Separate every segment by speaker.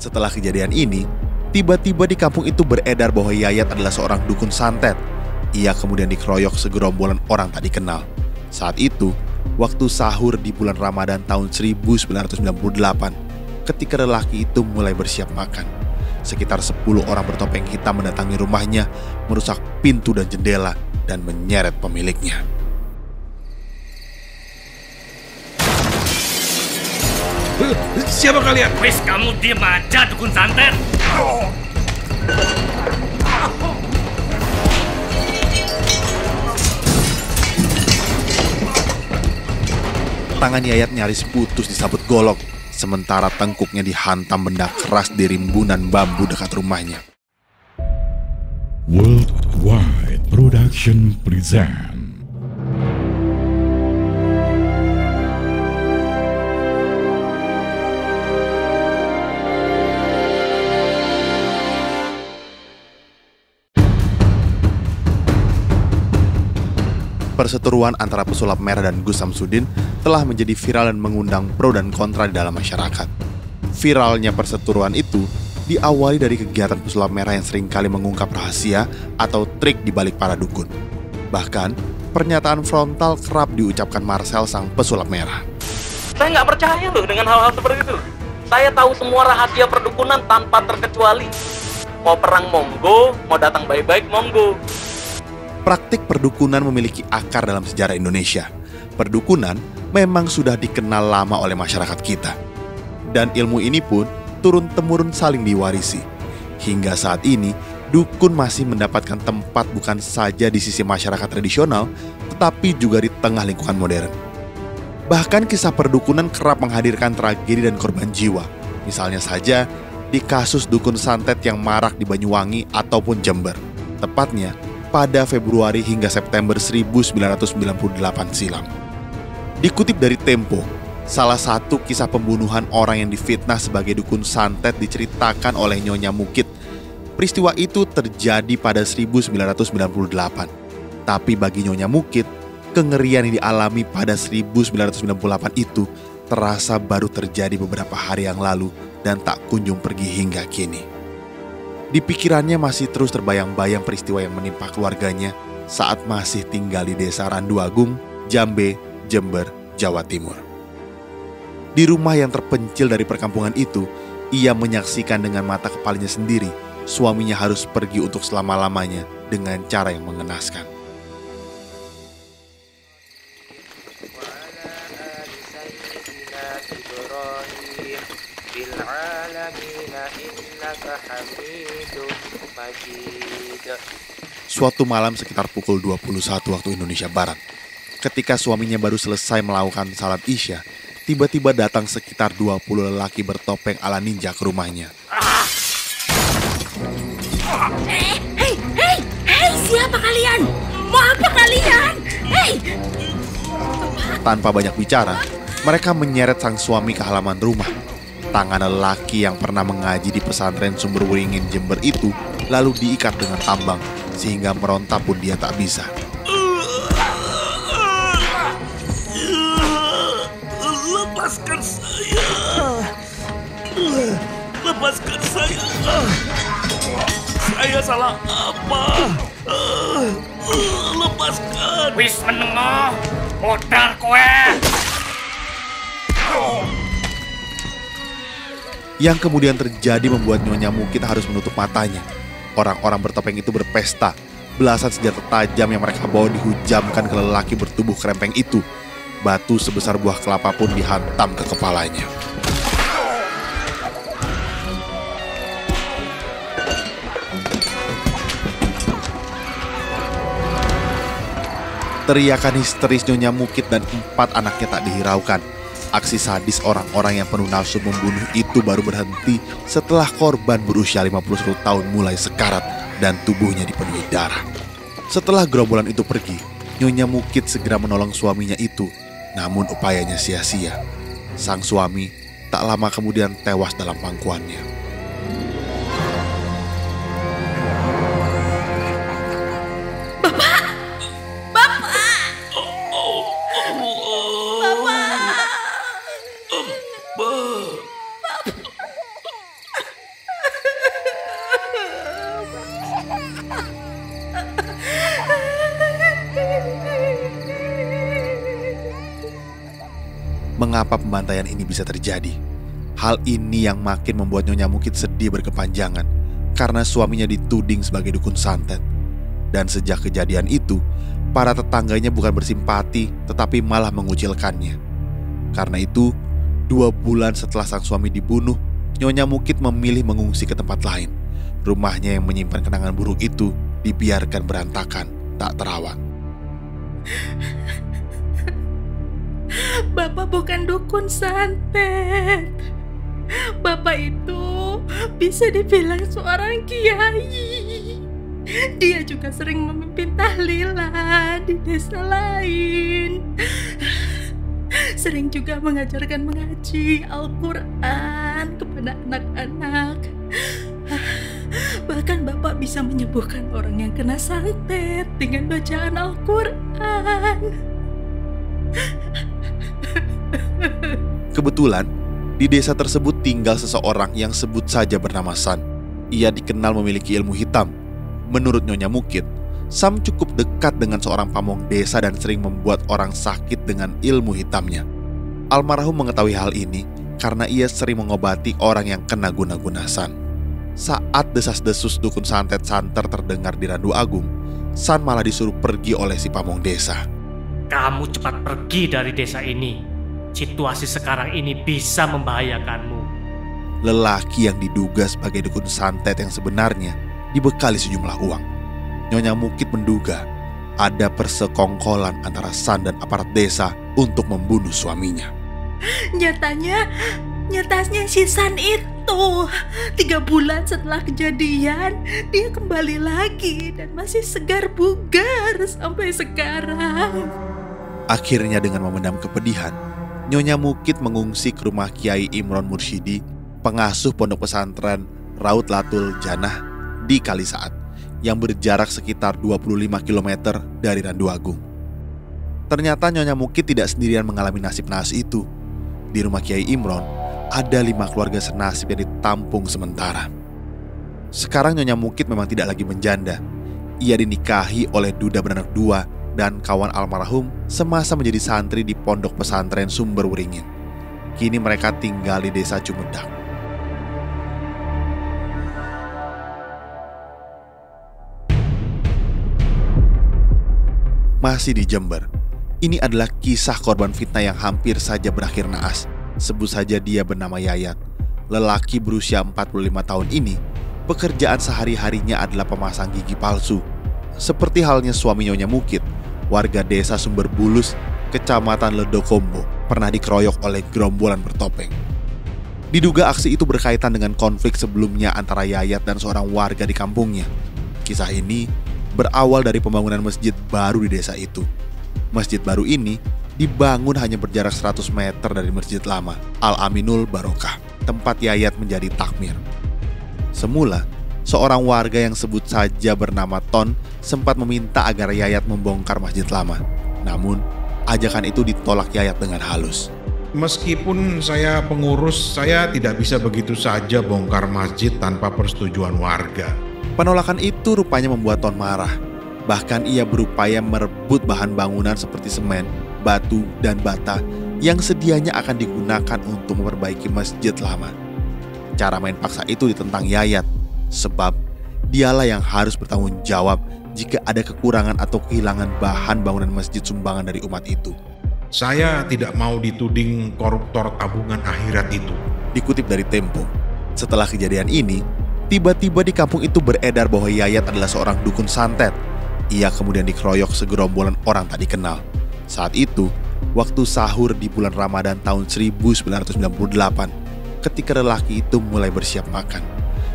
Speaker 1: Setelah kejadian ini, tiba-tiba di kampung itu beredar bahwa Yayat adalah seorang dukun santet. Ia kemudian dikeroyok segerombolan orang tak dikenal. Saat itu, waktu sahur di bulan Ramadan tahun 1998, ketika lelaki itu mulai bersiap makan. Sekitar 10 orang bertopeng hitam mendatangi rumahnya, merusak pintu dan jendela, dan menyeret pemiliknya.
Speaker 2: Siapa kalian?
Speaker 3: Wis kamu diem aja dukun santet.
Speaker 1: Tangan Yayat nyaris putus disabut golok, sementara tengkuknya dihantam benda keras di rimbunan bambu dekat rumahnya.
Speaker 4: Worldwide Production present
Speaker 1: Perseteruan antara pesulap merah dan Gus Samsudin telah menjadi viral dan mengundang pro dan kontra di dalam masyarakat. Viralnya perseteruan itu diawali dari kegiatan pesulap merah yang sering kali mengungkap rahasia atau trik di balik para dukun. Bahkan, pernyataan frontal kerap diucapkan Marcel sang pesulap merah.
Speaker 5: Saya nggak percaya loh dengan hal-hal seperti itu. Saya tahu semua rahasia perdukunan tanpa terkecuali. Mau perang monggo, mau datang baik-baik monggo.
Speaker 1: Praktik perdukunan memiliki akar dalam sejarah Indonesia. Perdukunan memang sudah dikenal lama oleh masyarakat kita. Dan ilmu ini pun turun-temurun saling diwarisi. Hingga saat ini, dukun masih mendapatkan tempat bukan saja di sisi masyarakat tradisional, tetapi juga di tengah lingkungan modern. Bahkan kisah perdukunan kerap menghadirkan tragedi dan korban jiwa. Misalnya saja di kasus dukun santet yang marak di Banyuwangi ataupun Jember. Tepatnya pada Februari hingga September 1998 silam. Dikutip dari Tempo, salah satu kisah pembunuhan orang yang difitnah sebagai dukun santet diceritakan oleh Nyonya Mukit. Peristiwa itu terjadi pada 1998. Tapi bagi Nyonya Mukit, kengerian yang dialami pada 1998 itu terasa baru terjadi beberapa hari yang lalu dan tak kunjung pergi hingga kini. Di pikirannya masih terus terbayang-bayang peristiwa yang menimpa keluarganya saat masih tinggal di desa Randu Agung, Jambe, Jember, Jawa Timur. Di rumah yang terpencil dari perkampungan itu, ia menyaksikan dengan mata kepalanya sendiri suaminya harus pergi untuk selama-lamanya dengan cara yang mengenaskan. Suatu malam sekitar pukul 21 waktu Indonesia Barat, ketika suaminya baru selesai melakukan salat isya, tiba-tiba datang sekitar 20 lelaki bertopeng ala ninja ke rumahnya.
Speaker 6: Hei, hei, hei, hei, siapa kalian? Mau apa kalian? Hei!
Speaker 1: Tanpa banyak bicara, mereka menyeret sang suami ke halaman rumah. Tangan lelaki yang pernah mengaji di pesantren Sumber Wuringin Jember itu lalu diikat dengan tambang sehingga meronta pun dia tak bisa.
Speaker 3: Lepaskan saya. Lepaskan saya. Saya salah apa? Lepaskan. Wis menengah. Modar kowe.
Speaker 1: Yang kemudian terjadi membuat Nyonya Mukit harus menutup matanya. Orang-orang bertopeng itu berpesta. Belasan senjata tajam yang mereka bawa dihujamkan ke lelaki bertubuh kerempeng itu. Batu sebesar buah kelapa pun dihantam ke kepalanya. Teriakan histeris Nyonya Mukit dan empat anaknya tak dihiraukan. Aksi sadis orang-orang yang penuh nafsu membunuh itu baru berhenti setelah korban berusia 51 tahun mulai sekarat dan tubuhnya dipenuhi darah. Setelah gerombolan itu pergi, Nyonya Mukit segera menolong suaminya itu, namun upayanya sia-sia. Sang suami tak lama kemudian tewas dalam pangkuannya. Mengapa pembantaian ini bisa terjadi? Hal ini yang makin membuat Nyonya Mukit sedih berkepanjangan karena suaminya dituding sebagai dukun santet. Dan sejak kejadian itu, para tetangganya bukan bersimpati tetapi malah mengucilkannya. Karena itu, dua bulan setelah sang suami dibunuh, Nyonya Mukit memilih mengungsi ke tempat lain. Rumahnya yang menyimpan kenangan buruk itu dibiarkan berantakan, tak terawat.
Speaker 6: Bapak bukan dukun santet. Bapak itu bisa dibilang seorang kiai. Dia juga sering memimpin tahlilan di desa lain. Sering juga mengajarkan mengaji Al-Quran kepada anak-anak. Bahkan Bapak bisa menyembuhkan orang yang kena santet dengan bacaan Al-Quran.
Speaker 1: Kebetulan, di desa tersebut tinggal seseorang yang sebut saja bernama San. Ia dikenal memiliki ilmu hitam. Menurut Nyonya Mukit, Sam cukup dekat dengan seorang pamong desa dan sering membuat orang sakit dengan ilmu hitamnya. Almarhum mengetahui hal ini karena ia sering mengobati orang yang kena guna-guna San. Saat desas-desus dukun santet santer terdengar di Randu Agung, San malah disuruh pergi oleh si pamong desa.
Speaker 7: Kamu cepat pergi dari desa ini. Situasi sekarang ini bisa membahayakanmu.
Speaker 1: Lelaki yang diduga sebagai dukun santet yang sebenarnya dibekali sejumlah uang. Nyonya Mukit menduga ada persekongkolan antara San dan aparat desa untuk membunuh suaminya.
Speaker 6: Nyatanya, nyatanya si San itu tiga bulan setelah kejadian dia kembali lagi dan masih segar bugar sampai sekarang.
Speaker 1: Akhirnya dengan memendam kepedihan, Nyonya Mukit mengungsi ke rumah Kiai Imron Mursyidi, pengasuh pondok pesantren Raut Latul Janah di Kalisaat, yang berjarak sekitar 25 km dari Randu Agung. Ternyata Nyonya Mukit tidak sendirian mengalami nasib naas itu. Di rumah Kiai Imron, ada lima keluarga senasib yang ditampung sementara. Sekarang Nyonya Mukit memang tidak lagi menjanda. Ia dinikahi oleh duda beranak dua dan kawan almarhum semasa menjadi santri di pondok pesantren Sumber Wuringin. Kini mereka tinggal di desa Cumedang. Masih di Jember, ini adalah kisah korban fitnah yang hampir saja berakhir naas. Sebut saja dia bernama Yayat. Lelaki berusia 45 tahun ini, pekerjaan sehari-harinya adalah pemasang gigi palsu. Seperti halnya suami Nyonya Mukit, warga desa Sumber Bulus, kecamatan Ledokombo, pernah dikeroyok oleh gerombolan bertopeng. Diduga aksi itu berkaitan dengan konflik sebelumnya antara Yayat dan seorang warga di kampungnya. Kisah ini berawal dari pembangunan masjid baru di desa itu. Masjid baru ini dibangun hanya berjarak 100 meter dari masjid lama, Al-Aminul Barokah, tempat Yayat menjadi takmir. Semula, seorang warga yang sebut saja bernama Ton sempat meminta agar Yayat membongkar masjid lama. Namun, ajakan itu ditolak Yayat dengan halus.
Speaker 2: Meskipun saya pengurus, saya tidak bisa begitu saja bongkar masjid tanpa persetujuan warga.
Speaker 1: Penolakan itu rupanya membuat Ton marah. Bahkan ia berupaya merebut bahan bangunan seperti semen, batu, dan bata yang sedianya akan digunakan untuk memperbaiki masjid lama. Cara main paksa itu ditentang Yayat, sebab dialah yang harus bertanggung jawab jika ada kekurangan atau kehilangan bahan bangunan masjid sumbangan dari umat itu.
Speaker 2: Saya tidak mau dituding koruptor tabungan akhirat itu.
Speaker 1: Dikutip dari Tempo, setelah kejadian ini, tiba-tiba di kampung itu beredar bahwa Yayat adalah seorang dukun santet. Ia kemudian dikeroyok segerombolan orang tak dikenal. Saat itu, waktu sahur di bulan Ramadan tahun 1998, ketika lelaki itu mulai bersiap makan.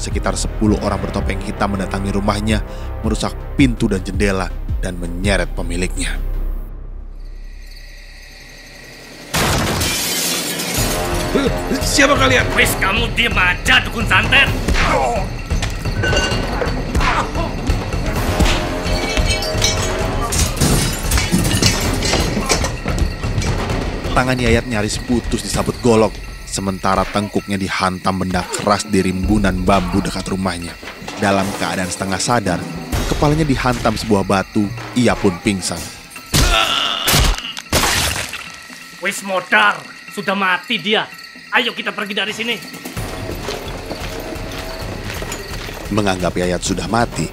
Speaker 1: Sekitar 10 orang bertopeng hitam mendatangi rumahnya, merusak pintu dan jendela, dan menyeret pemiliknya.
Speaker 2: Siapa kalian?
Speaker 3: Wis kamu diem aja dukun santet.
Speaker 1: Tangan Yayat nyaris putus disabut golok, sementara tengkuknya dihantam benda keras di rimbunan bambu dekat rumahnya. Dalam keadaan setengah sadar, kepalanya dihantam sebuah batu, ia pun pingsan.
Speaker 3: Wis modar. Sudah mati dia. Ayo kita pergi dari sini.
Speaker 1: Menganggap Yayat sudah mati,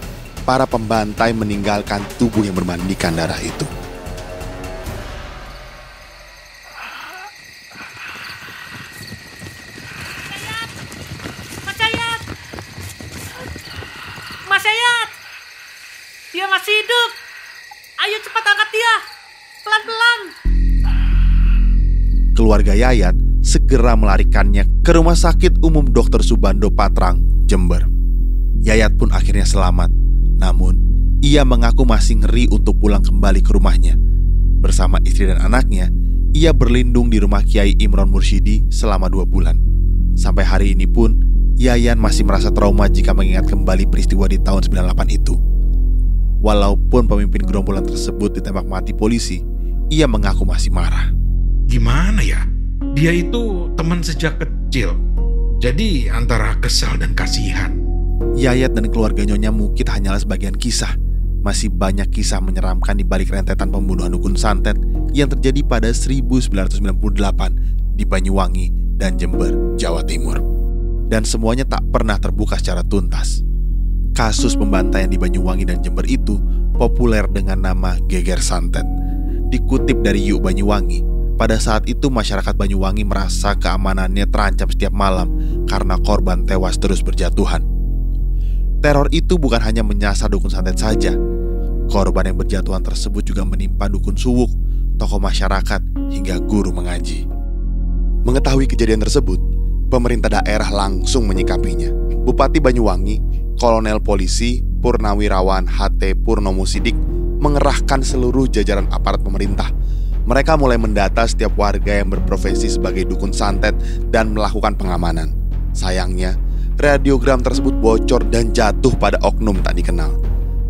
Speaker 1: para pembantai meninggalkan tubuh yang bermandikan darah itu.
Speaker 7: Mas Yayat! Mas Yayat! Dia masih hidup! Ayo cepat angkat dia! Pelan-pelan!
Speaker 1: Keluarga Yayat segera melarikannya ke Rumah Sakit Umum Dr. Subando Patrang, Jember. Yayat pun akhirnya selamat. Namun, ia mengaku masih ngeri untuk pulang kembali ke rumahnya. Bersama istri dan anaknya, ia berlindung di rumah Kiai Imron Mursyidi selama dua bulan. Sampai hari ini pun, Yayan masih merasa trauma jika mengingat kembali peristiwa di tahun 98 itu. Walaupun pemimpin gerombolan tersebut ditembak mati polisi, ia mengaku masih marah.
Speaker 2: Gimana ya? Dia itu teman sejak kecil. Jadi antara kesal dan kasihan.
Speaker 1: Yayat dan keluarga Nyonya Mukit hanyalah sebagian kisah. Masih banyak kisah menyeramkan di balik rentetan pembunuhan dukun santet yang terjadi pada 1998 di Banyuwangi dan Jember, Jawa Timur. Dan semuanya tak pernah terbuka secara tuntas. Kasus pembantaian di Banyuwangi dan Jember itu populer dengan nama Geger Santet. Dikutip dari Yuk Banyuwangi, pada saat itu masyarakat Banyuwangi merasa keamanannya terancam setiap malam karena korban tewas terus berjatuhan. Teror itu bukan hanya menyasar dukun santet saja. Korban yang berjatuhan tersebut juga menimpa dukun suwuk, tokoh masyarakat, hingga guru mengaji. Mengetahui kejadian tersebut, pemerintah daerah langsung menyikapinya. Bupati Banyuwangi, Kolonel Polisi Purnawirawan HT Purnomo Sidik mengerahkan seluruh jajaran aparat pemerintah. Mereka mulai mendata setiap warga yang berprofesi sebagai dukun santet dan melakukan pengamanan. Sayangnya, radiogram tersebut bocor dan jatuh pada oknum tak dikenal.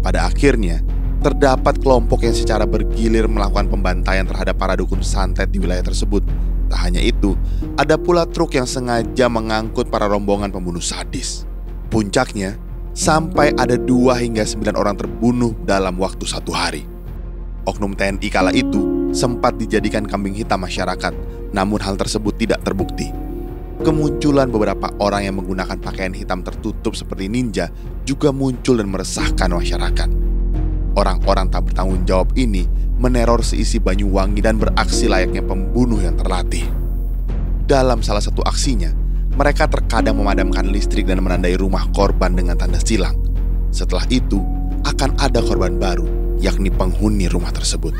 Speaker 1: Pada akhirnya, terdapat kelompok yang secara bergilir melakukan pembantaian terhadap para dukun santet di wilayah tersebut. Tak hanya itu, ada pula truk yang sengaja mengangkut para rombongan pembunuh sadis. Puncaknya, sampai ada dua hingga sembilan orang terbunuh dalam waktu satu hari. Oknum TNI kala itu sempat dijadikan kambing hitam masyarakat, namun hal tersebut tidak terbukti. Kemunculan beberapa orang yang menggunakan pakaian hitam tertutup seperti ninja juga muncul dan meresahkan masyarakat. Orang-orang tak bertanggung jawab ini meneror seisi Banyuwangi dan beraksi layaknya pembunuh yang terlatih. Dalam salah satu aksinya, mereka terkadang memadamkan listrik dan menandai rumah korban dengan tanda silang. Setelah itu, akan ada korban baru, yakni penghuni rumah tersebut.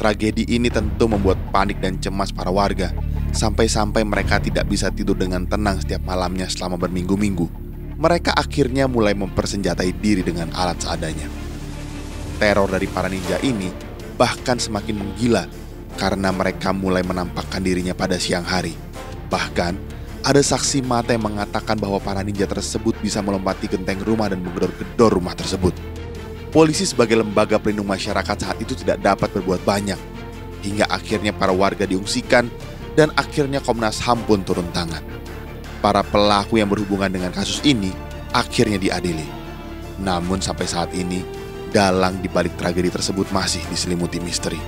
Speaker 1: Tragedi ini tentu membuat panik dan cemas para warga, sampai-sampai mereka tidak bisa tidur dengan tenang setiap malamnya selama berminggu-minggu. Mereka akhirnya mulai mempersenjatai diri dengan alat seadanya. Teror dari para ninja ini bahkan semakin menggila karena mereka mulai menampakkan dirinya pada siang hari. Bahkan, ada saksi mata yang mengatakan bahwa para ninja tersebut bisa melompati genteng rumah dan menggedor-gedor rumah tersebut. Polisi sebagai lembaga pelindung masyarakat saat itu tidak dapat berbuat banyak. Hingga akhirnya para warga diungsikan dan akhirnya Komnas HAM pun turun tangan. Para pelaku yang berhubungan dengan kasus ini akhirnya diadili. Namun sampai saat ini, dalang di balik tragedi tersebut masih diselimuti misteri.